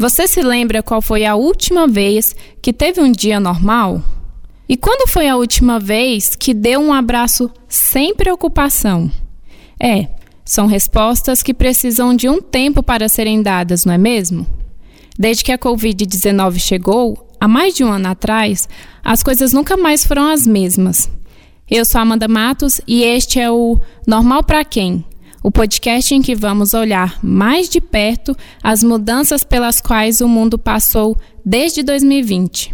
Você se lembra qual foi a última vez que teve um dia normal? E quando foi a última vez que deu um abraço sem preocupação? É, são respostas que precisam de um tempo para serem dadas, não é mesmo? Desde que a Covid-19 chegou, há mais de um ano atrás, as coisas nunca mais foram as mesmas. Eu sou Amanda Matos e este é o Normal para Quem? O podcast em que vamos olhar mais de perto as mudanças pelas quais o mundo passou desde 2020.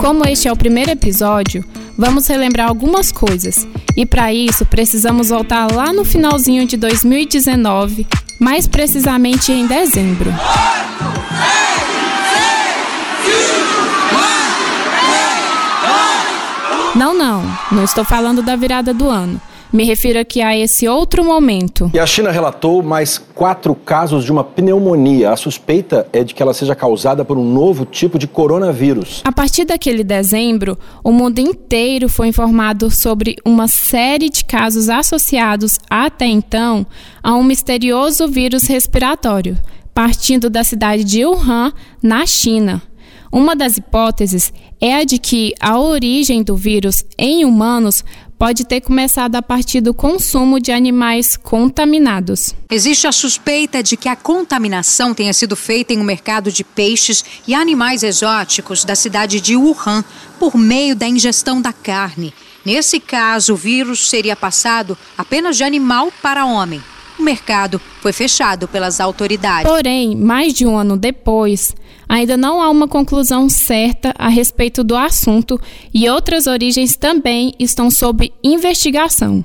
Como este é o primeiro episódio, vamos relembrar algumas coisas. E para isso, precisamos voltar lá no finalzinho de 2019, mais precisamente em dezembro. Não, não, não estou falando da virada do ano. Me refiro aqui a esse outro momento. E a China relatou mais quatro casos de uma pneumonia. A suspeita é de que ela seja causada por um novo tipo de coronavírus. A partir daquele dezembro, o mundo inteiro foi informado sobre uma série de casos associados até então a um misterioso vírus respiratório, partindo da cidade de Wuhan, na China. Uma das hipóteses é a de que a origem do vírus em humanos pode ter começado a partir do consumo de animais contaminados. Existe a suspeita de que a contaminação tenha sido feita em um mercado de peixes e animais exóticos da cidade de Wuhan por meio da ingestão da carne. Nesse caso, o vírus seria passado apenas de animal para homem. O mercado foi fechado pelas autoridades. Porém, mais de um ano depois, ainda não há uma conclusão certa a respeito do assunto e outras origens também estão sob investigação.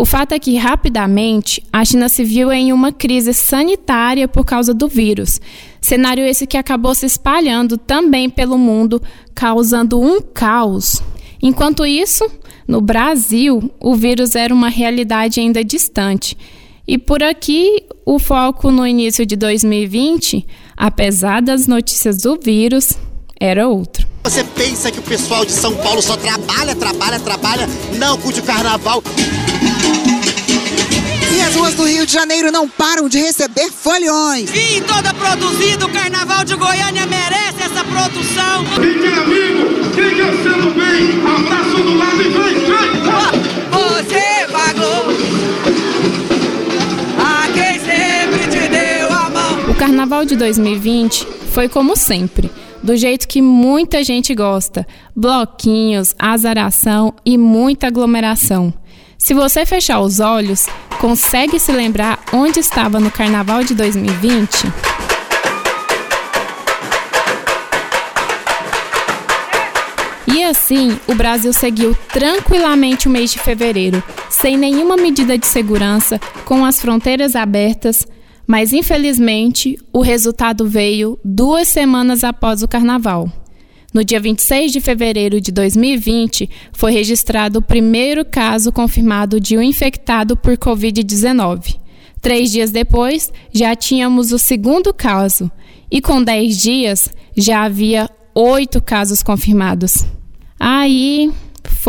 O fato é que, rapidamente, a China se viu em uma crise sanitária por causa do vírus. Cenário esse que acabou se espalhando também pelo mundo, causando um caos. Enquanto isso, no Brasil, o vírus era uma realidade ainda distante. E por aqui, o foco no início de 2020 apesar das notícias do vírus, era outro. Você pensa que o pessoal de São Paulo só trabalha, trabalha, trabalha, não curte o carnaval. E as ruas do Rio de Janeiro não param de receber folhões. Vim toda produzida, o Carnaval de Goiânia merece essa produção. Quem quer amigo, quem quer sendo bem, abraço do lado e vem. Carnaval de 2020 foi como sempre, do jeito que muita gente gosta: bloquinhos, azaração e muita aglomeração. Se você fechar os olhos, consegue se lembrar onde estava no Carnaval de 2020? E assim, o Brasil seguiu tranquilamente o mês de fevereiro, sem nenhuma medida de segurança, com as fronteiras abertas, mas infelizmente o resultado veio duas semanas após o carnaval. No dia 26 de fevereiro de 2020, foi registrado o primeiro caso confirmado de um infectado por Covid-19. Três dias depois, já tínhamos o segundo caso, e com dez dias, já havia oito casos confirmados. Aí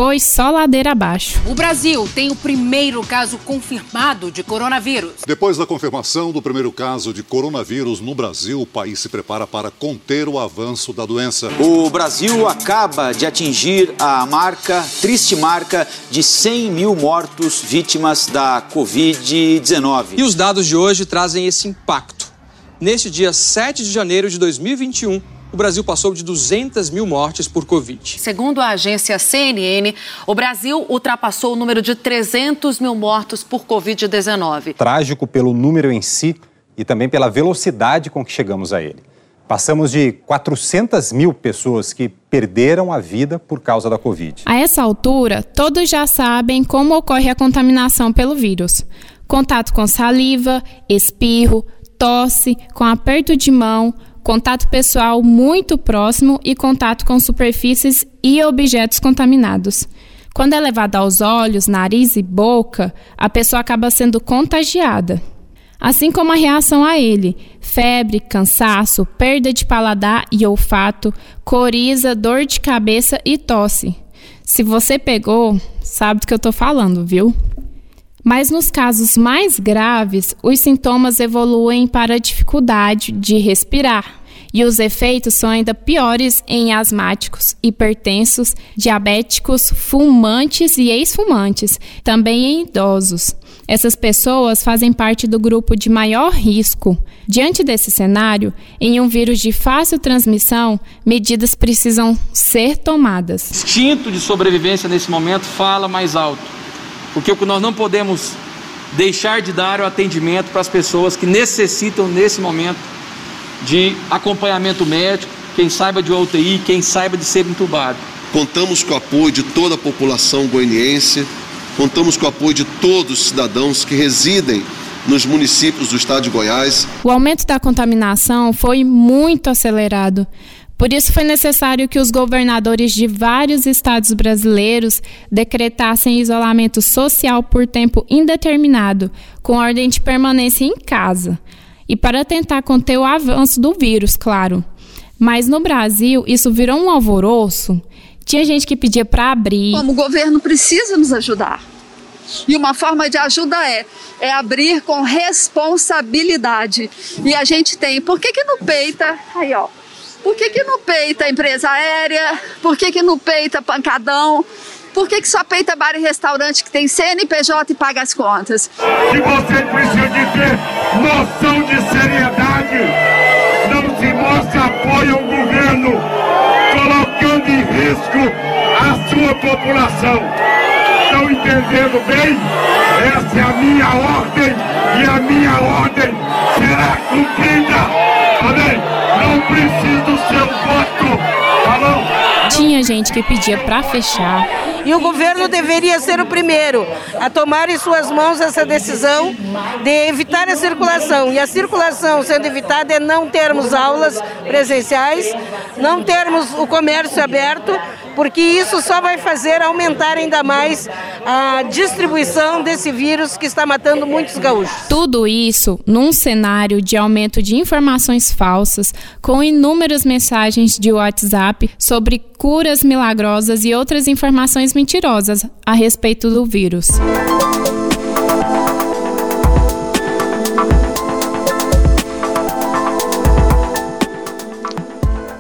foi só ladeira abaixo. O Brasil tem o primeiro caso confirmado de coronavírus. Depois da confirmação do primeiro caso de coronavírus no Brasil, o país se prepara para conter o avanço da doença. O Brasil acaba de atingir a marca, triste marca, de 100 mil mortos vítimas da Covid-19. E os dados de hoje trazem esse impacto. Neste dia 7 de janeiro de 2021, o Brasil passou de 200 mil mortes por Covid. Segundo a agência CNN, o Brasil ultrapassou o número de 300 mil mortos por Covid-19. Trágico pelo número em si e também pela velocidade com que chegamos a ele. Passamos de 400 mil pessoas que perderam a vida por causa da Covid. A essa altura, todos já sabem como ocorre a contaminação pelo vírus: contato com saliva, espirro, tosse, com aperto de mão contato pessoal muito próximo e contato com superfícies e objetos contaminados. Quando é levado aos olhos, nariz e boca, a pessoa acaba sendo contagiada. Assim como a reação a ele: febre, cansaço, perda de paladar e olfato, coriza, dor de cabeça e tosse. Se você pegou, sabe do que eu estou falando, viu? Mas nos casos mais graves, os sintomas evoluem para dificuldade de respirar. E os efeitos são ainda piores em asmáticos, hipertensos, diabéticos, fumantes e ex-fumantes, também em idosos. Essas pessoas fazem parte do grupo de maior risco. Diante desse cenário, em um vírus de fácil transmissão, medidas precisam ser tomadas. O instinto de sobrevivência nesse momento fala mais alto, porque o que nós não podemos deixar de dar é o atendimento para as pessoas que necessitam nesse momento de acompanhamento médico, quem saiba de UTI, quem saiba de ser entubado. Contamos com o apoio de toda a população goianiense Contamos com o apoio de todos os cidadãos que residem nos municípios do estado de Goiás. O aumento da contaminação foi muito acelerado. Por isso foi necessário que os governadores de vários estados brasileiros decretassem isolamento social por tempo indeterminado, com ordem de permanência em casa. E para tentar conter o avanço do vírus, claro. Mas no Brasil, isso virou um alvoroço tinha gente que pedia para abrir. Como o governo precisa nos ajudar. E uma forma de ajuda é, é abrir com responsabilidade. E a gente tem, por que que no peita, aí ó, por que que no peita empresa aérea, por que que no peita pancadão, por que que só peita bar e restaurante que tem CNPJ e paga as contas? Que você precisa de ter noção de seriedade, não se mostra apoio ao governo colocando em risco a sua população. Estão entendendo bem? Essa é a minha ordem e a minha ordem será cumprida. Amém? Não preciso Tinha gente que pedia para fechar. E o governo deveria ser o primeiro a tomar em suas mãos essa decisão de evitar a circulação. E a circulação sendo evitada é não termos aulas presenciais, não termos o comércio aberto, porque isso só vai fazer aumentar ainda mais a distribuição desse vírus que está matando muitos gaúchos. Tudo isso num cenário de aumento de informações falsas, com inúmeras mensagens de WhatsApp sobre curas milagrosas e outras informações mentirosas a respeito do vírus.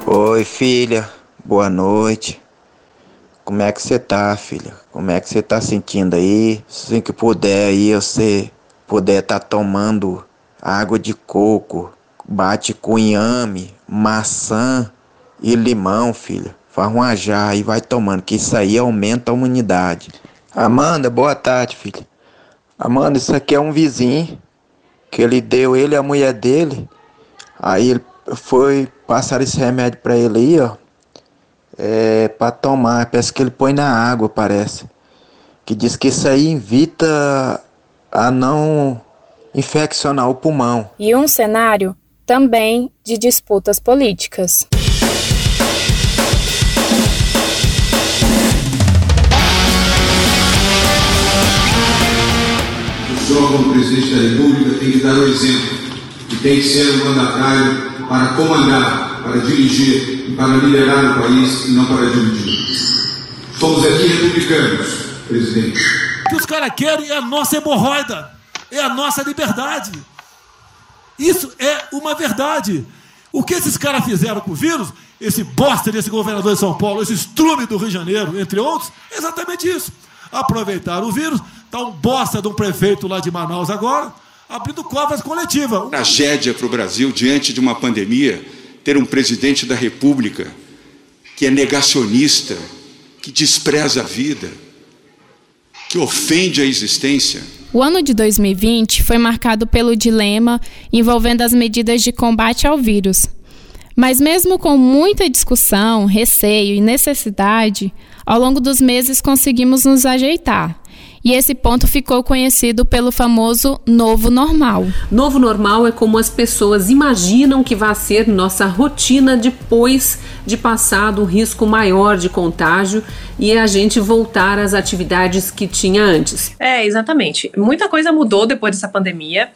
Oi, filha. Boa noite. Como é que você tá, filha? Como é que você tá sentindo aí? Assim que puder aí, você puder tá tomando água de coco, bate com inhame, maçã e limão, filha. Faz uma jarra e vai tomando, que isso aí aumenta a imunidade. Amanda, boa tarde, filha. Amanda, isso aqui é um vizinho que ele deu ele a mulher dele. Aí ele foi passar esse remédio para ele aí, ó é, para tomar. Parece que ele põe na água, parece. Que diz que isso aí invita a não infeccionar o pulmão. E um cenário também de disputas políticas. O senhor, como presidente da República, tem que dar o exemplo e tem que ser o mandatário para comandar, para dirigir e para liderar o país e não para dividir. Somos aqui republicanos, presidente. O que os caras querem é a nossa hemorroida, é a nossa liberdade. Isso é uma verdade. O que esses caras fizeram com o vírus, esse bosta desse governador de São Paulo, esse estrume do Rio de Janeiro, entre outros, é exatamente isso. Aproveitaram o vírus, está um bosta de um prefeito lá de Manaus agora, abrindo covas coletivas. Tragédia para o Brasil diante de uma pandemia ter um presidente da República que é negacionista, que despreza a vida, que ofende a existência. O ano de 2020 foi marcado pelo dilema envolvendo as medidas de combate ao vírus. Mas, mesmo com muita discussão, receio e necessidade, ao longo dos meses conseguimos nos ajeitar e esse ponto ficou conhecido pelo famoso novo normal. Novo normal é como as pessoas imaginam que vai ser nossa rotina depois de passado um risco maior de contágio e a gente voltar às atividades que tinha antes. É, exatamente. Muita coisa mudou depois dessa pandemia.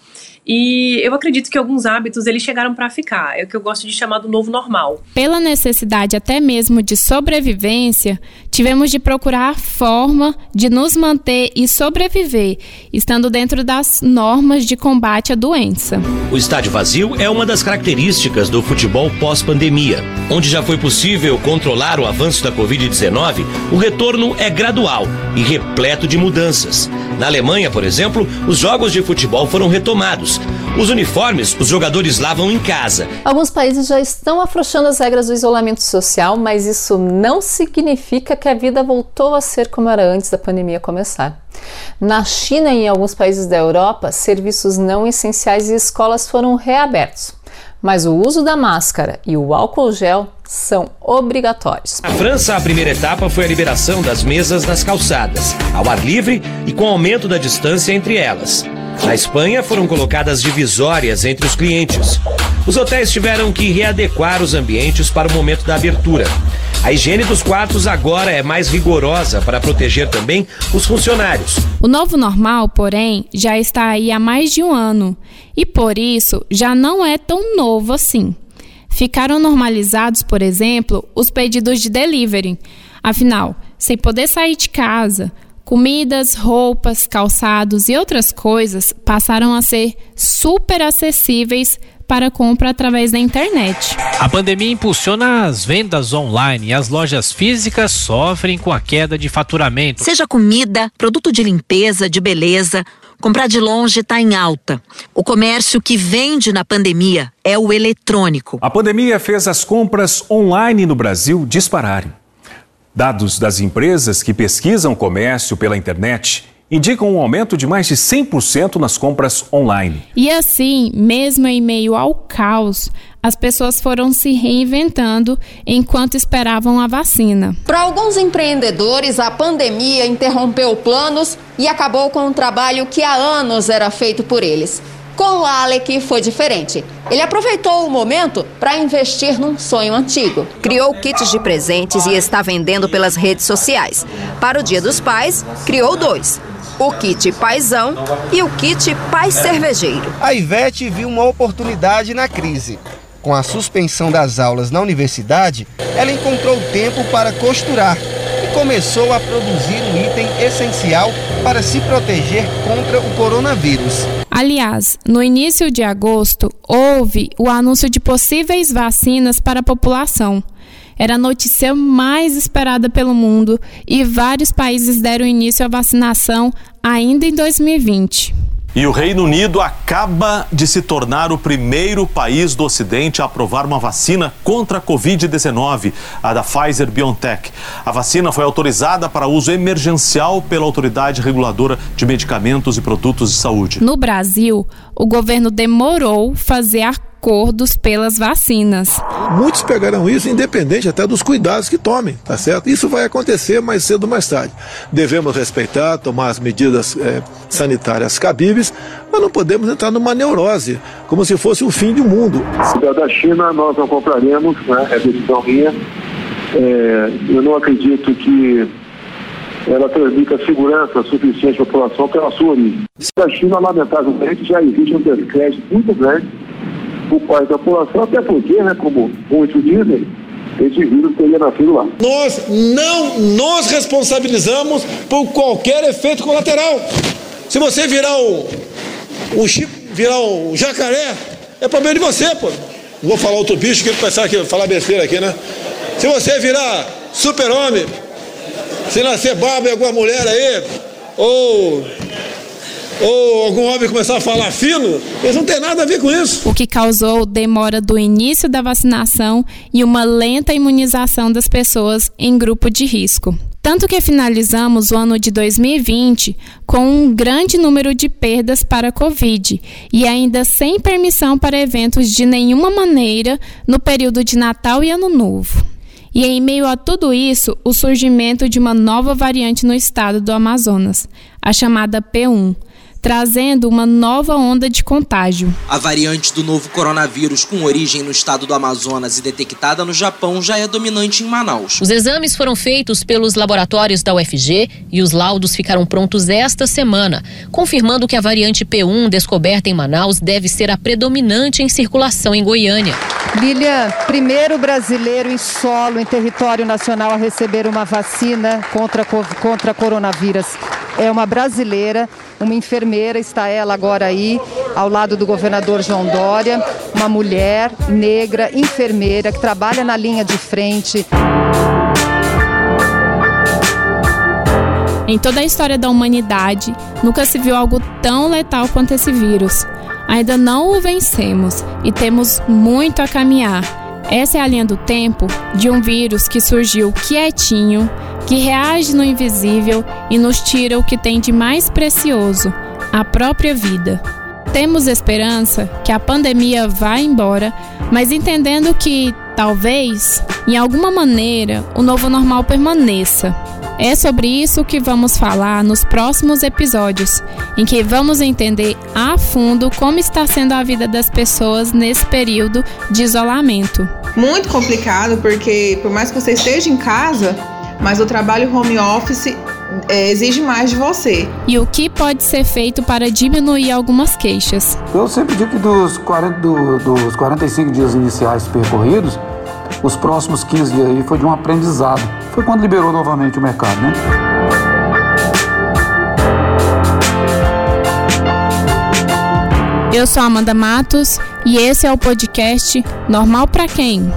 E eu acredito que alguns hábitos eles chegaram para ficar. É o que eu gosto de chamar do novo normal. Pela necessidade até mesmo de sobrevivência, tivemos de procurar forma de nos manter e sobreviver, estando dentro das normas de combate à doença. O estádio vazio é uma das características do futebol pós-pandemia. Onde já foi possível controlar o avanço da Covid-19, o retorno é gradual e repleto de mudanças. Na Alemanha, por exemplo, os jogos de futebol foram retomados. Os uniformes os jogadores lavam em casa. Alguns países já estão afrouxando as regras do isolamento social, mas isso não significa que a vida voltou a ser como era antes da pandemia começar. Na China e em alguns países da Europa, serviços não essenciais e escolas foram reabertos mas o uso da máscara e o álcool gel são obrigatórios. Na França, a primeira etapa foi a liberação das mesas nas calçadas, ao ar livre e com aumento da distância entre elas. Na Espanha, foram colocadas divisórias entre os clientes. Os hotéis tiveram que readequar os ambientes para o momento da abertura. A higiene dos quartos agora é mais rigorosa para proteger também os funcionários. O novo normal, porém, já está aí há mais de um ano e por isso já não é tão novo assim. Ficaram normalizados, por exemplo, os pedidos de delivery. Afinal, sem poder sair de casa, comidas, roupas, calçados e outras coisas passaram a ser super acessíveis para compra através da internet. A pandemia impulsiona as vendas online e as lojas físicas sofrem com a queda de faturamento. Seja comida, produto de limpeza, de beleza, comprar de longe está em alta. O comércio que vende na pandemia é o eletrônico. A pandemia fez as compras online no Brasil dispararem. Dados das empresas que pesquisam o comércio pela internet indicam um aumento de mais de 100% nas compras online. E assim, mesmo em meio ao caos, as pessoas foram se reinventando enquanto esperavam a vacina. Para alguns empreendedores, a pandemia interrompeu planos e acabou com um trabalho que há anos era feito por eles. Com o Alec foi diferente. Ele aproveitou o momento para investir num sonho antigo. Criou kits de presentes e está vendendo pelas redes sociais. Para o Dia dos Pais, criou dois o kit paisão e o kit pai cervejeiro. A Ivete viu uma oportunidade na crise. Com a suspensão das aulas na universidade, ela encontrou tempo para costurar e começou a produzir um item essencial para se proteger contra o coronavírus. Aliás, no início de agosto, houve o anúncio de possíveis vacinas para a população. Era a notícia mais esperada pelo mundo e vários países deram início à vacinação ainda em 2020. E o Reino Unido acaba de se tornar o primeiro país do Ocidente a aprovar uma vacina contra a Covid-19, a da Pfizer BioNTech. A vacina foi autorizada para uso emergencial pela Autoridade Reguladora de Medicamentos e Produtos de Saúde. No Brasil, o governo demorou fazer a acordos pelas vacinas. Muitos pegarão isso independente até dos cuidados que tomem, tá certo? Isso vai acontecer mais cedo ou mais tarde. Devemos respeitar, tomar as medidas é, sanitárias cabíveis, mas não podemos entrar numa neurose, como se fosse o fim do mundo. Da China nós não compraremos, né? é decisão minha. É, eu não acredito que ela transmita segurança suficiente à população pela sua origem. Da China, lamentavelmente, já existe um descrédito muito grande por parte da população, até porque, né, como muitos dizem, esse vírus teria nascido lá. Nós não nos responsabilizamos por qualquer efeito colateral. Se você virar o, o chip, virar o jacaré, é problema de você, pô. Vou falar outro bicho que ele pensar que falar besteira aqui, né? Se você virar super-homem, se nascer barba em alguma mulher aí, ou ou algum homem começar a falar fino, eles não têm nada a ver com isso. O que causou demora do início da vacinação e uma lenta imunização das pessoas em grupo de risco. Tanto que finalizamos o ano de 2020 com um grande número de perdas para a Covid e ainda sem permissão para eventos de nenhuma maneira no período de Natal e Ano Novo. E em meio a tudo isso, o surgimento de uma nova variante no estado do Amazonas, a chamada P1 trazendo uma nova onda de contágio. A variante do novo coronavírus, com origem no estado do Amazonas e detectada no Japão, já é dominante em Manaus. Os exames foram feitos pelos laboratórios da UFG e os laudos ficaram prontos esta semana, confirmando que a variante P1 descoberta em Manaus deve ser a predominante em circulação em Goiânia. Lilian, primeiro brasileiro em solo, em território nacional, a receber uma vacina contra, contra coronavírus. É uma brasileira, uma enfermeira, está ela agora aí, ao lado do governador João Dória, uma mulher negra, enfermeira, que trabalha na linha de frente. Em toda a história da humanidade, nunca se viu algo tão letal quanto esse vírus. Ainda não o vencemos e temos muito a caminhar. Essa é a linha do tempo de um vírus que surgiu quietinho, que reage no invisível e nos tira o que tem de mais precioso, a própria vida. Temos esperança que a pandemia vá embora, mas entendendo que, talvez, em alguma maneira, o novo normal permaneça. É sobre isso que vamos falar nos próximos episódios, em que vamos entender a fundo como está sendo a vida das pessoas nesse período de isolamento. Muito complicado, porque por mais que você esteja em casa, mas o trabalho home office é, exige mais de você. E o que pode ser feito para diminuir algumas queixas? Eu sempre digo que dos, 40, do, dos 45 dias iniciais percorridos, os próximos 15 dias aí foi de um aprendizado. Foi quando liberou novamente o mercado, né? Eu sou Amanda Matos e esse é o podcast Normal para quem?